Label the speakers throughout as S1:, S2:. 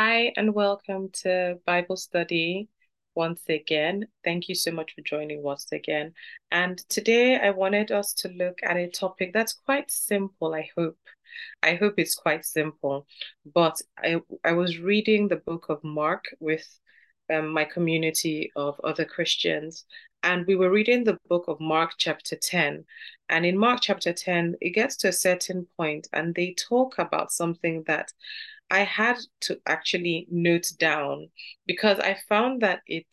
S1: Hi, and welcome to Bible study once again. Thank you so much for joining once again. And today I wanted us to look at a topic that's quite simple, I hope. I hope it's quite simple. But I, I was reading the book of Mark with um, my community of other Christians, and we were reading the book of Mark, chapter 10. And in Mark, chapter 10, it gets to a certain point, and they talk about something that I had to actually note down because I found that it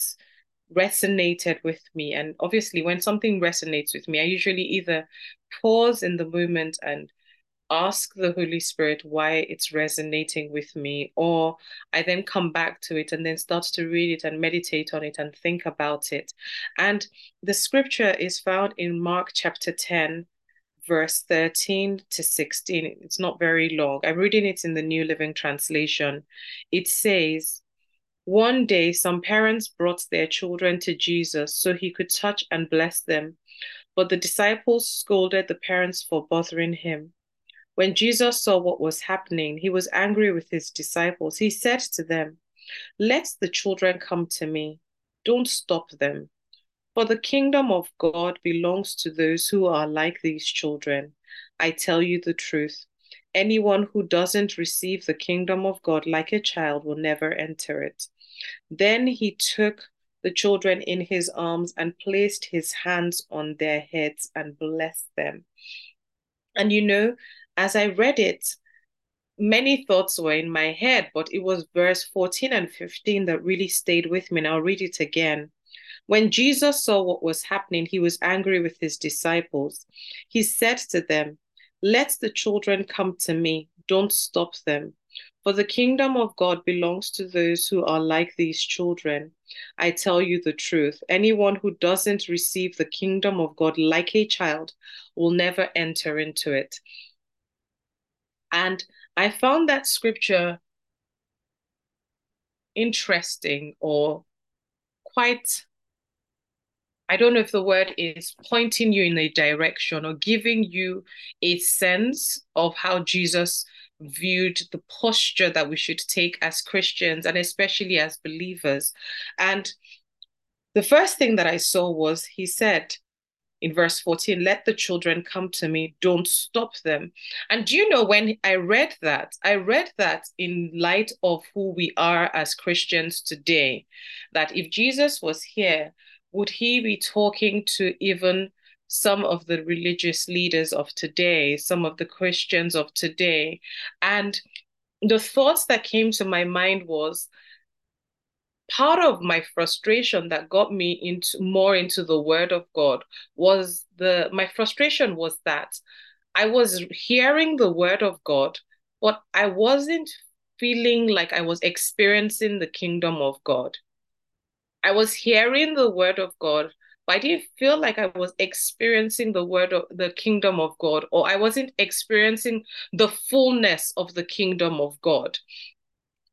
S1: resonated with me. And obviously, when something resonates with me, I usually either pause in the moment and ask the Holy Spirit why it's resonating with me, or I then come back to it and then start to read it and meditate on it and think about it. And the scripture is found in Mark chapter 10, verse 13 to 16. It's not very long. I'm reading it in the New Living Translation. It says, One day, some parents brought their children to Jesus so he could touch and bless them. But the disciples scolded the parents for bothering him. When Jesus saw what was happening, he was angry with his disciples. He said to them, Let the children come to me. Don't stop them for the kingdom of God belongs to those who are like these children. I tell you the truth. Anyone who doesn't receive the kingdom of God like a child will never enter it. Then he took the children in his arms and placed his hands on their heads and blessed them. And you know, as I read it, many thoughts were in my head, but it was verse 14 and 15 that really stayed with me. And I'll read it again. When Jesus saw what was happening, he was angry with his disciples. He said to them, Let the children come to me, don't stop them. For the kingdom of God belongs to those who are like these children. I tell you the truth anyone who doesn't receive the kingdom of God like a child will never enter into it. And I found that scripture interesting or quite I don't know if the word is pointing you in a direction or giving you a sense of how Jesus viewed the posture that we should take as Christians and especially as believers. And the first thing that I saw was he said in verse 14, let the children come to me, don't stop them. And do you know when I read that, I read that in light of who we are as Christians today, that if Jesus was here, would he be talking to even some of the religious leaders of today, some of the Christians of today? And the thoughts that came to my mind was part of my frustration that got me into more into the word of God was the my frustration was that I was hearing the word of God, but I wasn't feeling like I was experiencing the kingdom of God. I was hearing the word of God, but I didn't feel like I was experiencing the word of the kingdom of God, or I wasn't experiencing the fullness of the kingdom of God.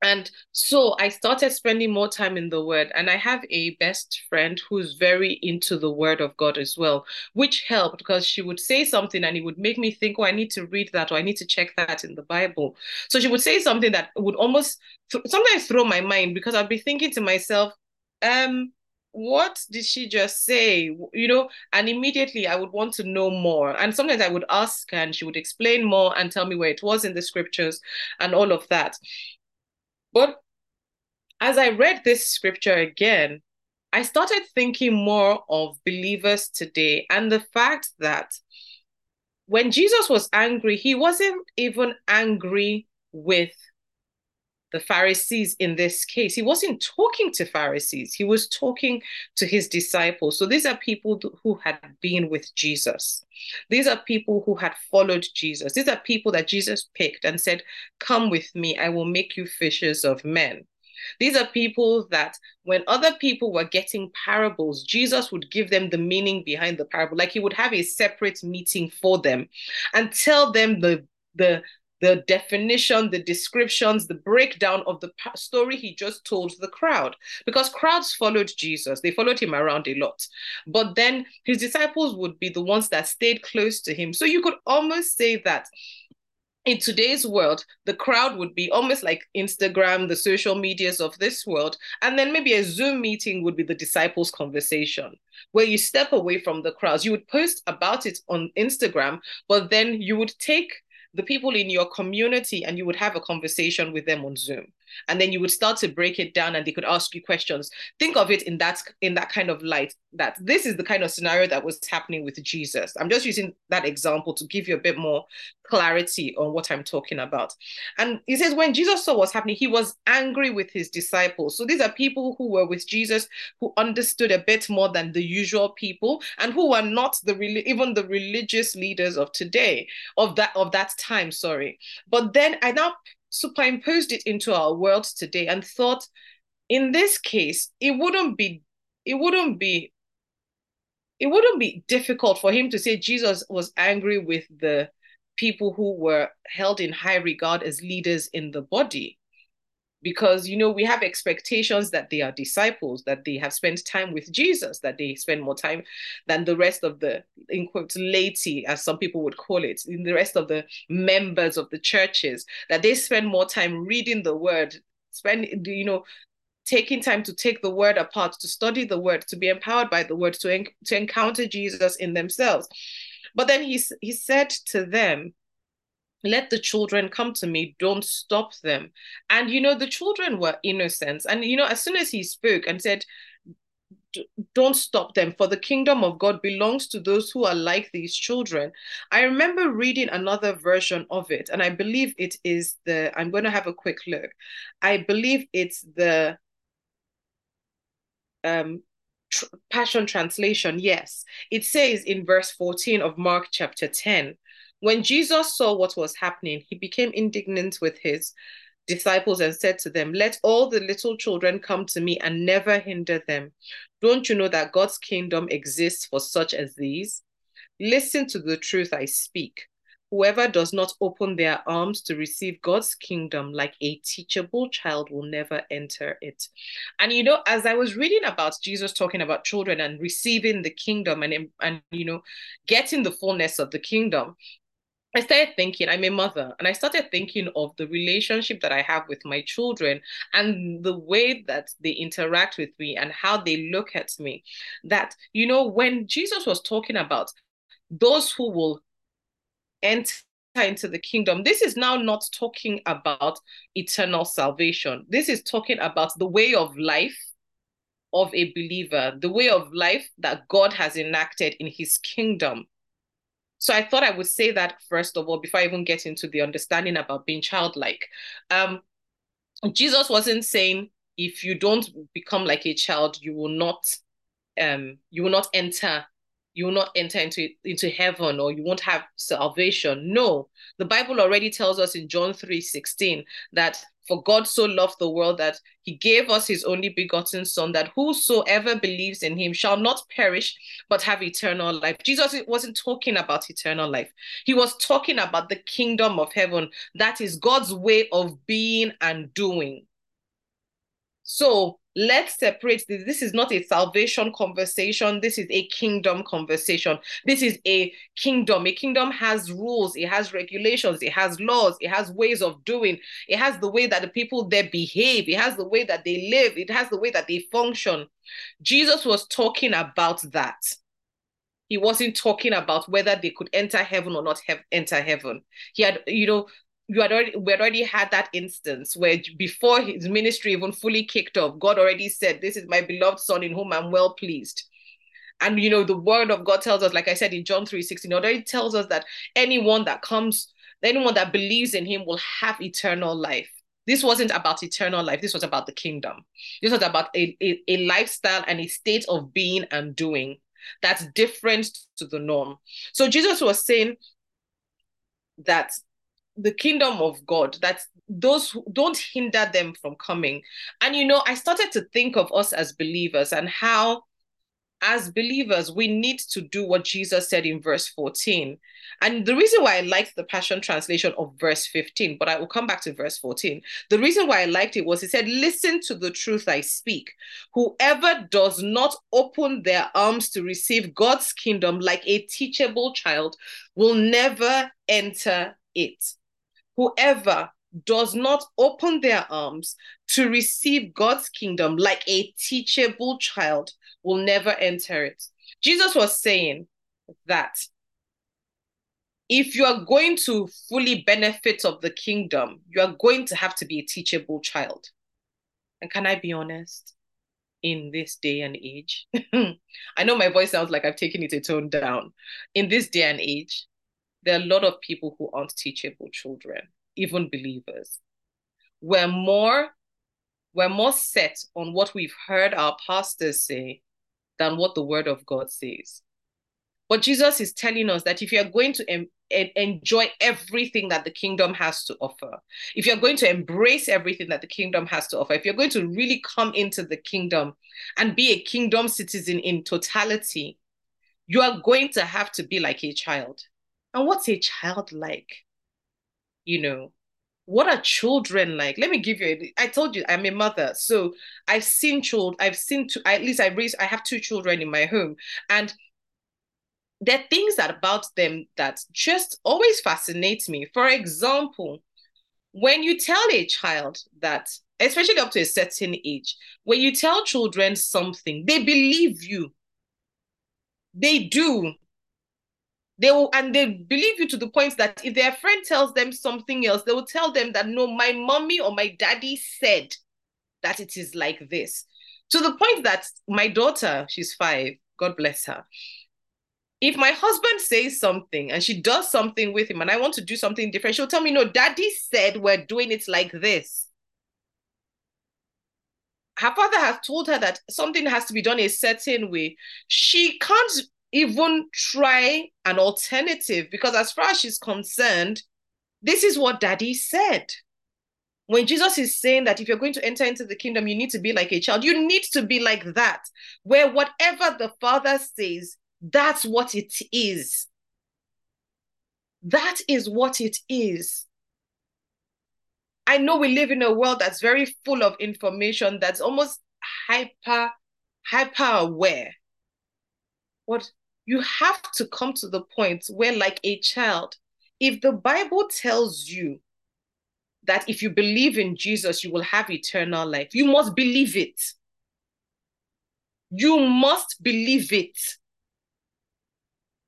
S1: And so I started spending more time in the word. And I have a best friend who's very into the word of God as well, which helped because she would say something and it would make me think, oh, I need to read that or I need to check that in the Bible. So she would say something that would almost th- sometimes throw my mind because I'd be thinking to myself, um, what did she just say? You know, and immediately I would want to know more. And sometimes I would ask and she would explain more and tell me where it was in the scriptures and all of that. But as I read this scripture again, I started thinking more of believers today and the fact that when Jesus was angry, he wasn't even angry with the Pharisees in this case. He wasn't talking to Pharisees, he was talking to his disciples. So these are people who had been with Jesus. These are people who had followed Jesus. These are people that Jesus picked and said, Come with me, I will make you fishers of men. These are people that when other people were getting parables, Jesus would give them the meaning behind the parable. Like he would have a separate meeting for them and tell them the the the definition, the descriptions, the breakdown of the story he just told the crowd. Because crowds followed Jesus, they followed him around a lot. But then his disciples would be the ones that stayed close to him. So you could almost say that in today's world, the crowd would be almost like Instagram, the social medias of this world. And then maybe a Zoom meeting would be the disciples' conversation, where you step away from the crowds. You would post about it on Instagram, but then you would take the people in your community and you would have a conversation with them on Zoom and then you would start to break it down and they could ask you questions. Think of it in that in that kind of light that this is the kind of scenario that was happening with jesus. I'm just using that example to give you a bit more clarity on what i'm talking about. And he says when jesus saw what's happening he was angry with his disciples. So these are people who were with jesus who understood a bit more than the usual people and who were not the even the religious leaders of today of that of that time sorry. But then i now superimposed it into our world today and thought in this case it wouldn't be it wouldn't be it wouldn't be difficult for him to say Jesus was angry with the people who were held in high regard as leaders in the body because you know we have expectations that they are disciples that they have spent time with jesus that they spend more time than the rest of the in quotes laity as some people would call it in the rest of the members of the churches that they spend more time reading the word spend you know taking time to take the word apart to study the word to be empowered by the word to, en- to encounter jesus in themselves. But then he, he said to them let the children come to me. Don't stop them. And you know the children were innocent. And you know as soon as he spoke and said don't stop them for the kingdom of god belongs to those who are like these children. I remember reading another version of it and i believe it is the i'm going to have a quick look. I believe it's the um tr- passion translation yes. It says in verse 14 of mark chapter 10 when Jesus saw what was happening, he became indignant with his disciples and said to them, Let all the little children come to me and never hinder them. Don't you know that God's kingdom exists for such as these? Listen to the truth I speak. Whoever does not open their arms to receive God's kingdom like a teachable child will never enter it. And you know, as I was reading about Jesus talking about children and receiving the kingdom and, and you know, getting the fullness of the kingdom, I started thinking, I'm a mother, and I started thinking of the relationship that I have with my children and the way that they interact with me and how they look at me. That, you know, when Jesus was talking about those who will enter into the kingdom, this is now not talking about eternal salvation. This is talking about the way of life of a believer, the way of life that God has enacted in his kingdom so I thought I would say that first of all before I even get into the understanding about being childlike. Um, Jesus wasn't saying if you don't become like a child, you will not um you will not enter you will not enter into into heaven or you won't have salvation. No, the Bible already tells us in John 3 16 that for God so loved the world that he gave us his only begotten Son, that whosoever believes in him shall not perish, but have eternal life. Jesus wasn't talking about eternal life, he was talking about the kingdom of heaven. That is God's way of being and doing. So let's separate this. This is not a salvation conversation. This is a kingdom conversation. This is a kingdom. A kingdom has rules, it has regulations, it has laws, it has ways of doing, it has the way that the people there behave, it has the way that they live, it has the way that they function. Jesus was talking about that. He wasn't talking about whether they could enter heaven or not have enter heaven. He had, you know, you had already we had already had that instance where before his ministry even fully kicked off, God already said, This is my beloved son in whom I'm well pleased. And you know, the word of God tells us, like I said in John 3 16, already tells us that anyone that comes, anyone that believes in him will have eternal life. This wasn't about eternal life. This was about the kingdom. This was about a, a, a lifestyle and a state of being and doing that's different to the norm. So Jesus was saying that the kingdom of God, that those don't hinder them from coming. And you know, I started to think of us as believers and how, as believers, we need to do what Jesus said in verse 14. And the reason why I liked the Passion Translation of verse 15, but I will come back to verse 14. The reason why I liked it was he said, Listen to the truth I speak. Whoever does not open their arms to receive God's kingdom like a teachable child will never enter it. Whoever does not open their arms to receive God's kingdom like a teachable child will never enter it. Jesus was saying that if you are going to fully benefit of the kingdom, you are going to have to be a teachable child. And can I be honest? In this day and age, I know my voice sounds like I've taken it a tone down. In this day and age, there are a lot of people who aren't teachable children, even believers. We're more, we're more set on what we've heard our pastors say than what the word of God says. But Jesus is telling us that if you're going to em- enjoy everything that the kingdom has to offer, if you're going to embrace everything that the kingdom has to offer, if you're going to really come into the kingdom and be a kingdom citizen in totality, you are going to have to be like a child. And what's a child like? You know, what are children like? Let me give you. I told you I'm a mother, so I've seen children. I've seen two. At least I raised. I have two children in my home, and there are things that about them that just always fascinate me. For example, when you tell a child that, especially up to a certain age, when you tell children something, they believe you. They do. They will, and they believe you to the point that if their friend tells them something else, they will tell them that no, my mommy or my daddy said that it is like this. To the point that my daughter, she's five, God bless her if my husband says something and she does something with him and I want to do something different, she'll tell me, no, daddy said we're doing it like this. Her father has told her that something has to be done a certain way. She can't even try an alternative because, as far as she's concerned, this is what daddy said. When Jesus is saying that if you're going to enter into the kingdom, you need to be like a child, you need to be like that, where whatever the father says, that's what it is. That is what it is. I know we live in a world that's very full of information that's almost hyper, hyper aware. What you have to come to the point where, like a child, if the Bible tells you that if you believe in Jesus, you will have eternal life, you must believe it. You must believe it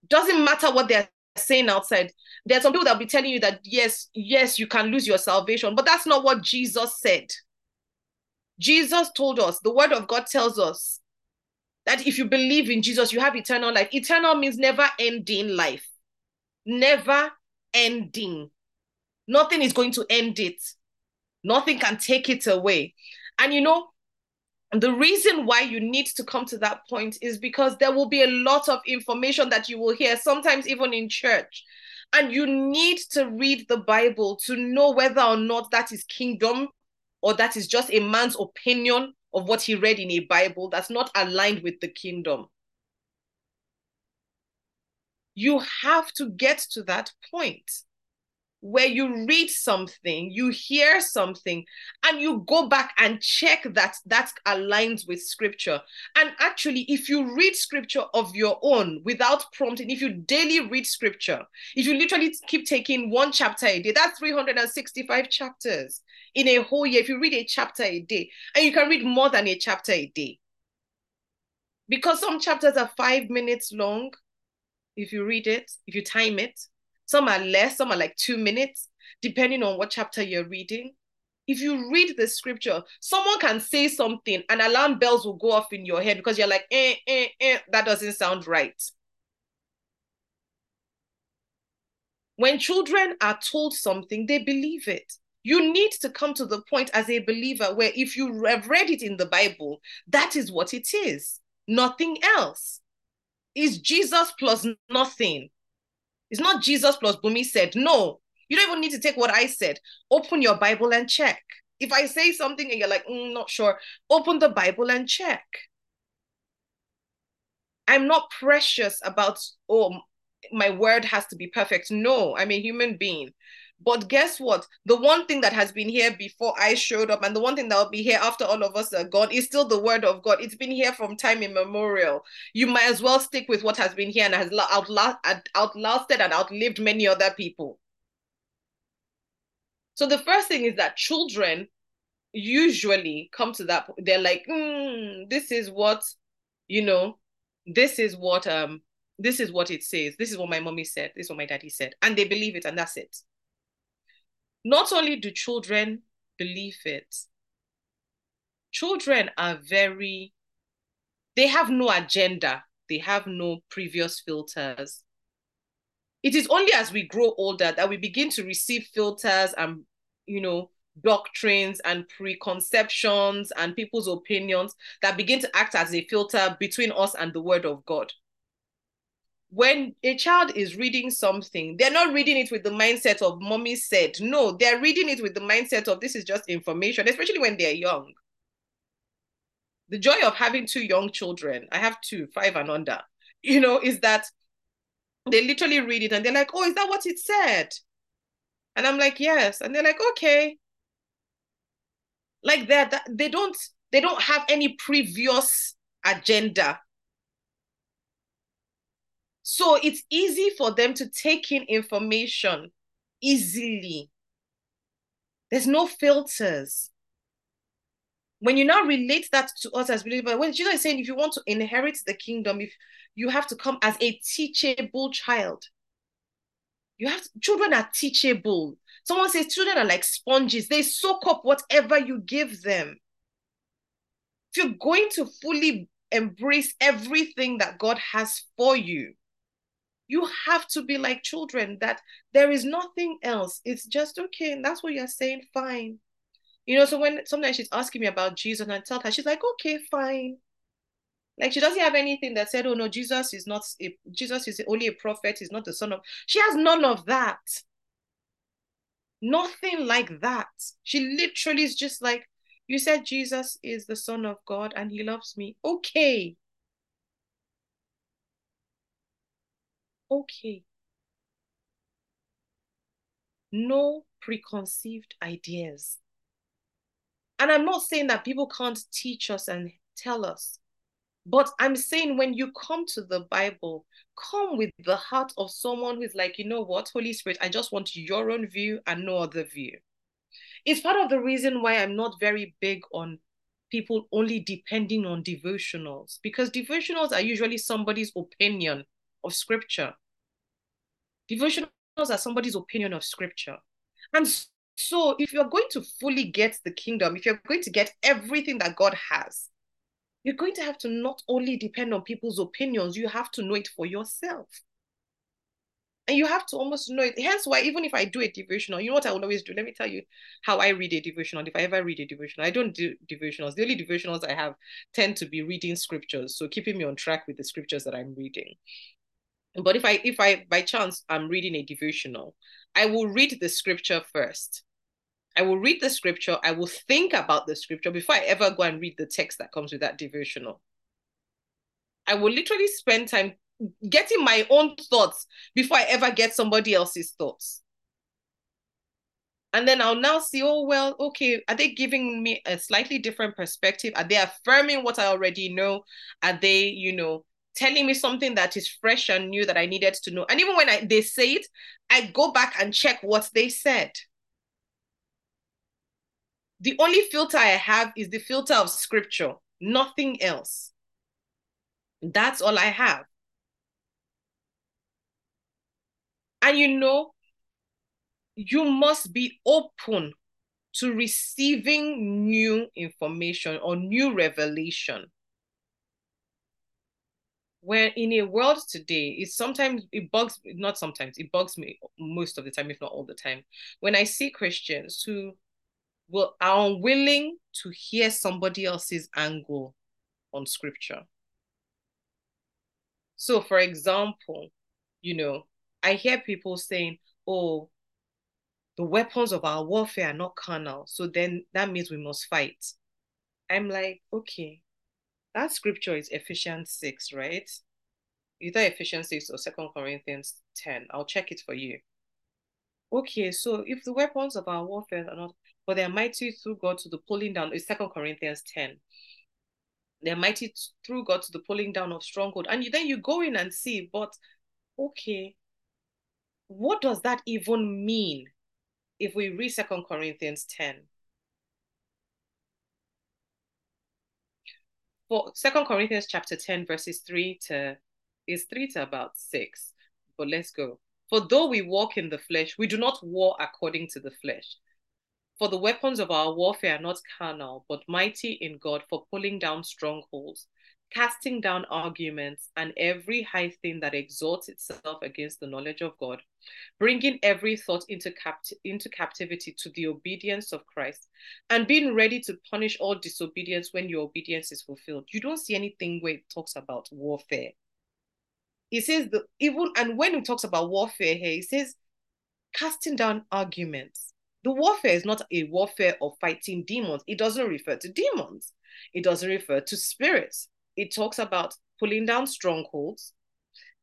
S1: doesn't matter what they're saying outside. There are some people that will be telling you that yes, yes, you can lose your salvation, but that's not what Jesus said. Jesus told us, the word of God tells us that if you believe in Jesus, you have eternal life. Eternal means never ending life, never ending. Nothing is going to end it, nothing can take it away. And you know, the reason why you need to come to that point is because there will be a lot of information that you will hear, sometimes even in church. And you need to read the Bible to know whether or not that is kingdom or that is just a man's opinion of what he read in a Bible that's not aligned with the kingdom. You have to get to that point where you read something, you hear something, and you go back and check that that aligns with scripture. And actually, if you read scripture of your own without prompting, if you daily read scripture, if you literally keep taking one chapter a day, that's 365 chapters in a whole year. If you read a chapter a day, and you can read more than a chapter a day. Because some chapters are five minutes long, if you read it, if you time it, some are less, some are like two minutes, depending on what chapter you're reading. If you read the scripture, someone can say something and alarm bells will go off in your head because you're like, eh, eh, eh, that doesn't sound right. When children are told something, they believe it. You need to come to the point as a believer where if you have read it in the Bible, that is what it is, nothing else. Is Jesus plus nothing. It's not Jesus plus Bumi said. No, you don't even need to take what I said. Open your Bible and check. If I say something and you're like, mm, not sure, open the Bible and check. I'm not precious about, oh, my word has to be perfect. No, I'm a human being. But guess what? The one thing that has been here before I showed up, and the one thing that will be here after all of us are gone, is still the word of God. It's been here from time immemorial. You might as well stick with what has been here and has outlasted and outlived many other people. So the first thing is that children usually come to that they're like mm, this is what you know this is what um this is what it says this is what my mommy said this is what my daddy said and they believe it and that's it not only do children believe it children are very they have no agenda they have no previous filters it is only as we grow older that we begin to receive filters and you know doctrines and preconceptions and people's opinions that begin to act as a filter between us and the word of God. When a child is reading something, they're not reading it with the mindset of mommy said. No, they're reading it with the mindset of this is just information, especially when they're young. The joy of having two young children, I have two, five and under, you know, is that they literally read it and they're like, oh, is that what it said? And I'm like, yes. And they're like, okay like that they don't they don't have any previous agenda so it's easy for them to take in information easily. There's no filters. When you now relate that to us as believers when jesus is saying if you want to inherit the kingdom if you have to come as a teachable child you have to, children are teachable. Someone says children are like sponges, they soak up whatever you give them. If you're going to fully embrace everything that God has for you, you have to be like children that there is nothing else. It's just okay. And that's what you're saying, fine. You know, so when sometimes she's asking me about Jesus and I tell her, she's like, okay, fine. Like she doesn't have anything that said, oh no, Jesus is not a, Jesus is only a prophet, he's not the son of. She has none of that. Nothing like that. She literally is just like, you said Jesus is the Son of God and he loves me. Okay. Okay. No preconceived ideas. And I'm not saying that people can't teach us and tell us, but I'm saying when you come to the Bible, come with the heart of someone who's like, you know what, Holy Spirit, I just want your own view and no other view. It's part of the reason why I'm not very big on people only depending on devotionals because devotionals are usually somebody's opinion of scripture. Devotionals are somebody's opinion of scripture. And so, if you're going to fully get the kingdom, if you're going to get everything that God has, you're going to have to not only depend on people's opinions, you have to know it for yourself. And you have to almost know it. Hence why, even if I do a devotional, you know what I will always do? Let me tell you how I read a devotional. If I ever read a devotional, I don't do devotionals. The only devotionals I have tend to be reading scriptures. So keeping me on track with the scriptures that I'm reading. But if I if I by chance I'm reading a devotional, I will read the scripture first I will read the scripture. I will think about the scripture before I ever go and read the text that comes with that devotional. I will literally spend time getting my own thoughts before I ever get somebody else's thoughts. And then I'll now see, oh, well, okay, are they giving me a slightly different perspective? Are they affirming what I already know? Are they, you know, telling me something that is fresh and new that I needed to know? And even when I, they say it, I go back and check what they said the only filter I have is the filter of scripture, nothing else. That's all I have. And you know, you must be open to receiving new information or new revelation. Where in a world today, it sometimes it bugs not sometimes it bugs me most of the time, if not all the time, when I see Christians who will are unwilling to hear somebody else's angle on scripture. So, for example, you know, I hear people saying, oh, the weapons of our warfare are not carnal. So then that means we must fight. I'm like, okay, that scripture is Ephesians 6, right? Either Ephesians 6 or Second Corinthians 10. I'll check it for you. Okay, so if the weapons of our warfare are not but they are mighty through God to the pulling down. It's Second Corinthians 10. They're mighty through God to the pulling down of stronghold. And you, then you go in and see, but okay, what does that even mean? if we read Second Corinthians 10, for Second Corinthians chapter 10, verses 3 to is 3 to about 6. But let's go. For though we walk in the flesh, we do not war according to the flesh. For the weapons of our warfare are not carnal, but mighty in God for pulling down strongholds, casting down arguments and every high thing that exalts itself against the knowledge of God, bringing every thought into, capt- into captivity to the obedience of Christ, and being ready to punish all disobedience when your obedience is fulfilled. You don't see anything where it talks about warfare. He says the even and when he talks about warfare here, he says casting down arguments. The warfare is not a warfare of fighting demons. It doesn't refer to demons. It doesn't refer to spirits it talks about pulling down strongholds,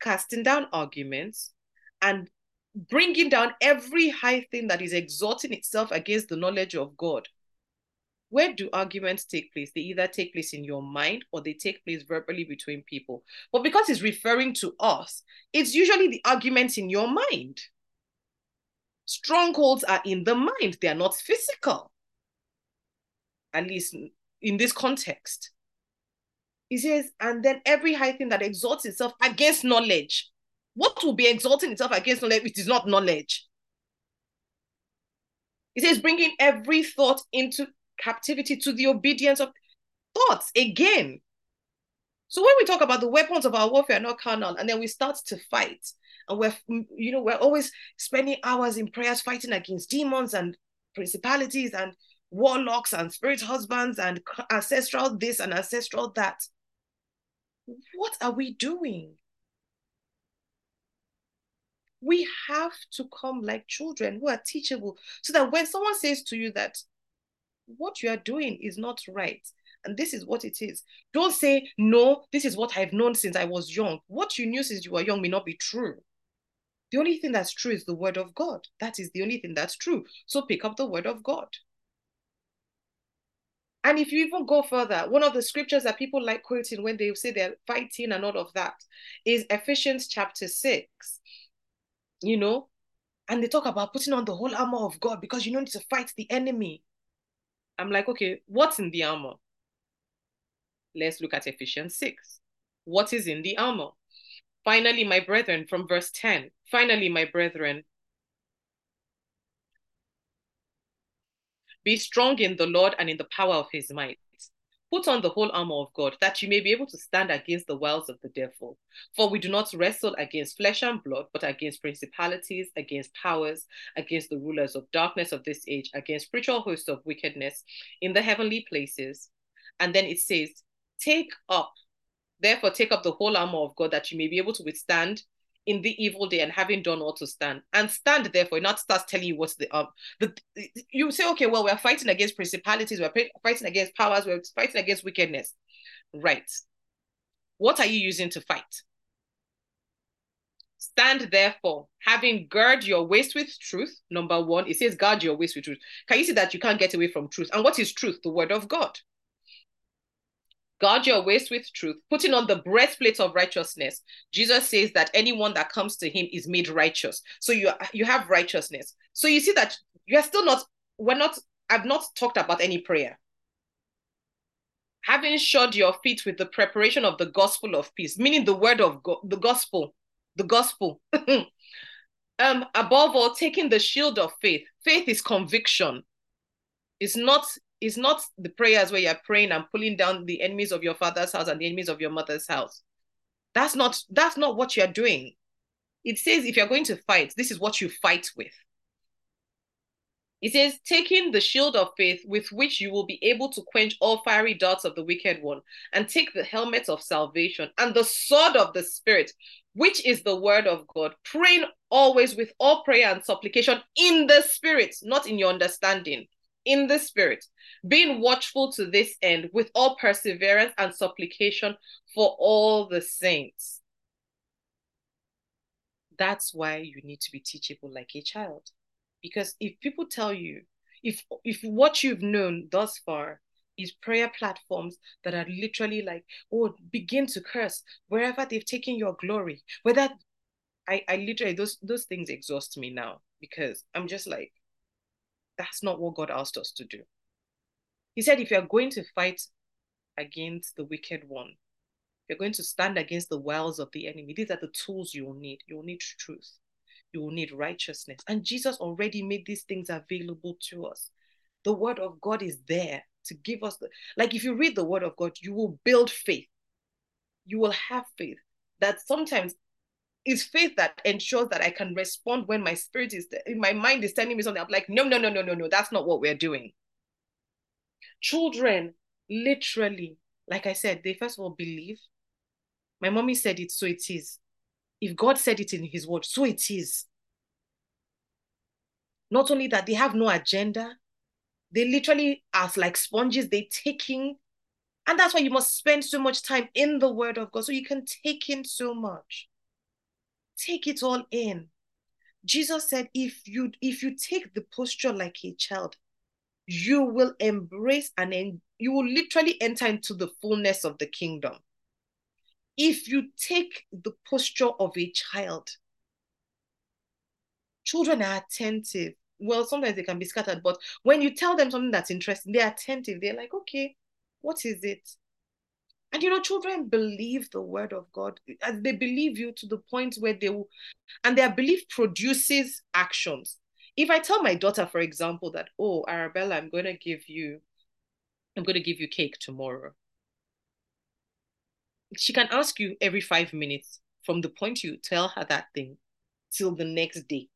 S1: casting down arguments, and bringing down every high thing that is exalting itself against the knowledge of God. Where do arguments take place? They either take place in your mind or they take place verbally between people. But because it's referring to us, it's usually the arguments in your mind. Strongholds are in the mind, they are not physical. At least in this context. He says, and then every high thing that exalts itself against knowledge. What will be exalting itself against knowledge? It is not knowledge. He says, bringing every thought into captivity to the obedience of thoughts again. So when we talk about the weapons of our warfare not carnal, and then we start to fight, and we're you know we're always spending hours in prayers fighting against demons and principalities and warlocks and spirit husbands and ancestral this and ancestral that what are we doing? We have to come like children who are teachable so that when someone says to you that what you are doing is not right, and this is what it is, don't say, No, this is what I've known since I was young. What you knew since you were young may not be true. The only thing that's true is the word of God. That is the only thing that's true. So pick up the word of God. And if you even go further, one of the scriptures that people like quoting when they say they're fighting and all of that is Ephesians chapter 6. You know, and they talk about putting on the whole armor of God because you don't need to fight the enemy. I'm like, okay, what's in the armor? Let's look at Ephesians 6. What is in the armor? Finally, my brethren, from verse 10. Finally, my brethren, Be strong in the Lord and in the power of his might. Put on the whole armor of God, that you may be able to stand against the wiles of the devil. For we do not wrestle against flesh and blood, but against principalities, against powers, against the rulers of darkness of this age, against spiritual hosts of wickedness in the heavenly places. And then it says, Take up, therefore, take up the whole armor of God, that you may be able to withstand in the evil day and having done all to stand. And stand therefore not start telling you what's the um the you say okay well we're fighting against principalities we're fighting against powers we're fighting against wickedness. Right. What are you using to fight? Stand therefore having gird your waist with truth number one. It says guard your waist with truth. Can you see that you can't get away from truth? And what is truth? The word of god Guard your waist with truth, putting on the breastplate of righteousness. Jesus says that anyone that comes to him is made righteous. So you you have righteousness. So you see that you're still not, we're not, I've not talked about any prayer. Having shod your feet with the preparation of the gospel of peace, meaning the word of God, the gospel, the gospel. um, above all, taking the shield of faith. Faith is conviction. It's not it's not the prayers where you're praying and pulling down the enemies of your father's house and the enemies of your mother's house. That's not that's not what you're doing. It says if you're going to fight, this is what you fight with. It says, taking the shield of faith with which you will be able to quench all fiery darts of the wicked one, and take the helmet of salvation and the sword of the Spirit, which is the word of God, praying always with all prayer and supplication in the Spirit, not in your understanding in the spirit, being watchful to this end with all perseverance and supplication for all the saints. That's why you need to be teachable like a child. Because if people tell you, if if what you've known thus far is prayer platforms that are literally like, oh, begin to curse wherever they've taken your glory, whether I, I literally those those things exhaust me now because I'm just like, that's not what God asked us to do. He said, if you're going to fight against the wicked one, you're going to stand against the wiles of the enemy. These are the tools you will need. You will need truth. You will need righteousness. And Jesus already made these things available to us. The word of God is there to give us the like if you read the word of God, you will build faith. You will have faith that sometimes it's faith that ensures that I can respond when my spirit is in my mind is telling me something. I'm like, no, no, no, no, no, no, that's not what we're doing. Children, literally, like I said, they first of all believe. My mommy said it, so it is. If God said it in his word, so it is. Not only that, they have no agenda. They literally are like sponges, they take in. And that's why you must spend so much time in the word of God so you can take in so much. Take it all in. Jesus said, if you if you take the posture like a child, you will embrace and en- you will literally enter into the fullness of the kingdom. If you take the posture of a child, children are attentive. Well, sometimes they can be scattered, but when you tell them something that's interesting, they're attentive. They're like, okay, what is it? And you know, children believe the word of God. They believe you to the point where they will, and their belief produces actions. If I tell my daughter, for example, that, oh, Arabella, I'm going to give you, I'm going to give you cake tomorrow. She can ask you every five minutes from the point you tell her that thing till the next day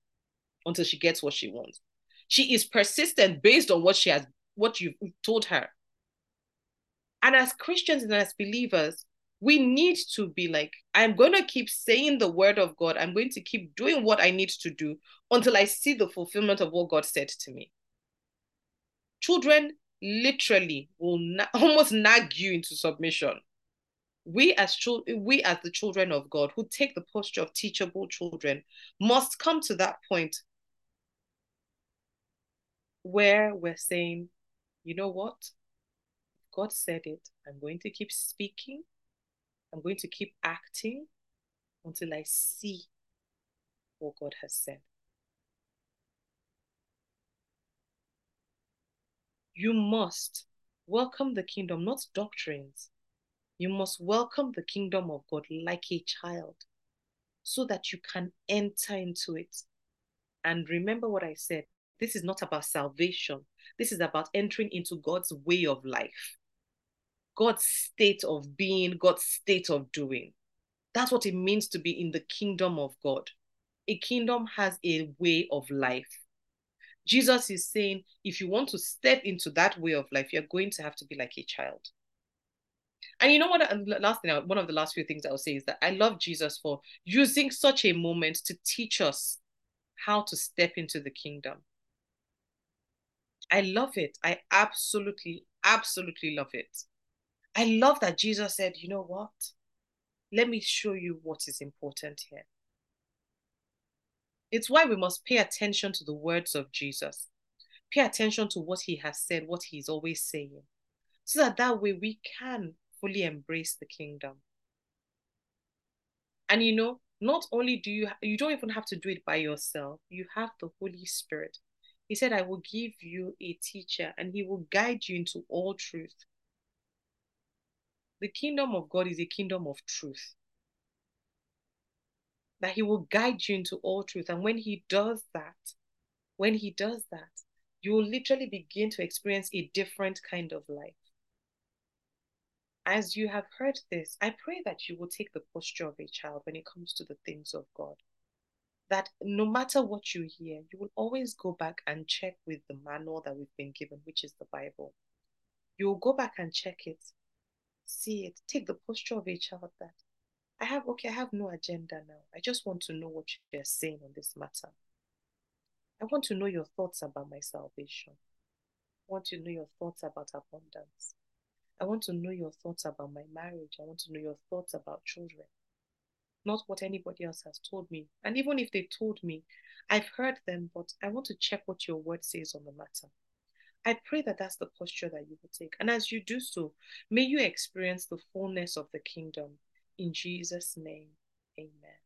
S1: until she gets what she wants. She is persistent based on what she has, what you've told her. And as Christians and as believers, we need to be like, I'm going to keep saying the word of God. I'm going to keep doing what I need to do until I see the fulfillment of what God said to me. Children literally will na- almost nag you into submission. We as children, we as the children of God who take the posture of teachable children must come to that point where we're saying, you know what? God said it. I'm going to keep speaking. I'm going to keep acting until I see what God has said. You must welcome the kingdom, not doctrines. You must welcome the kingdom of God like a child so that you can enter into it. And remember what I said this is not about salvation, this is about entering into God's way of life. God's state of being, God's state of doing. That's what it means to be in the kingdom of God. A kingdom has a way of life. Jesus is saying, if you want to step into that way of life, you're going to have to be like a child. And you know what? Last thing, one of the last few things I'll say is that I love Jesus for using such a moment to teach us how to step into the kingdom. I love it. I absolutely, absolutely love it. I love that Jesus said, you know what? Let me show you what is important here. It's why we must pay attention to the words of Jesus. Pay attention to what he has said, what he's always saying, so that that way we can fully embrace the kingdom. And you know, not only do you, you don't even have to do it by yourself, you have the Holy Spirit. He said, I will give you a teacher and he will guide you into all truth. The kingdom of God is a kingdom of truth. That he will guide you into all truth. And when he does that, when he does that, you will literally begin to experience a different kind of life. As you have heard this, I pray that you will take the posture of a child when it comes to the things of God. That no matter what you hear, you will always go back and check with the manual that we've been given, which is the Bible. You will go back and check it see it, take the posture of a child that I have, okay, I have no agenda now. I just want to know what you're saying on this matter. I want to know your thoughts about my salvation. I want to know your thoughts about abundance. I want to know your thoughts about my marriage. I want to know your thoughts about children. Not what anybody else has told me. And even if they told me, I've heard them, but I want to check what your word says on the matter. I pray that that's the posture that you will take. And as you do so, may you experience the fullness of the kingdom. In Jesus' name, amen.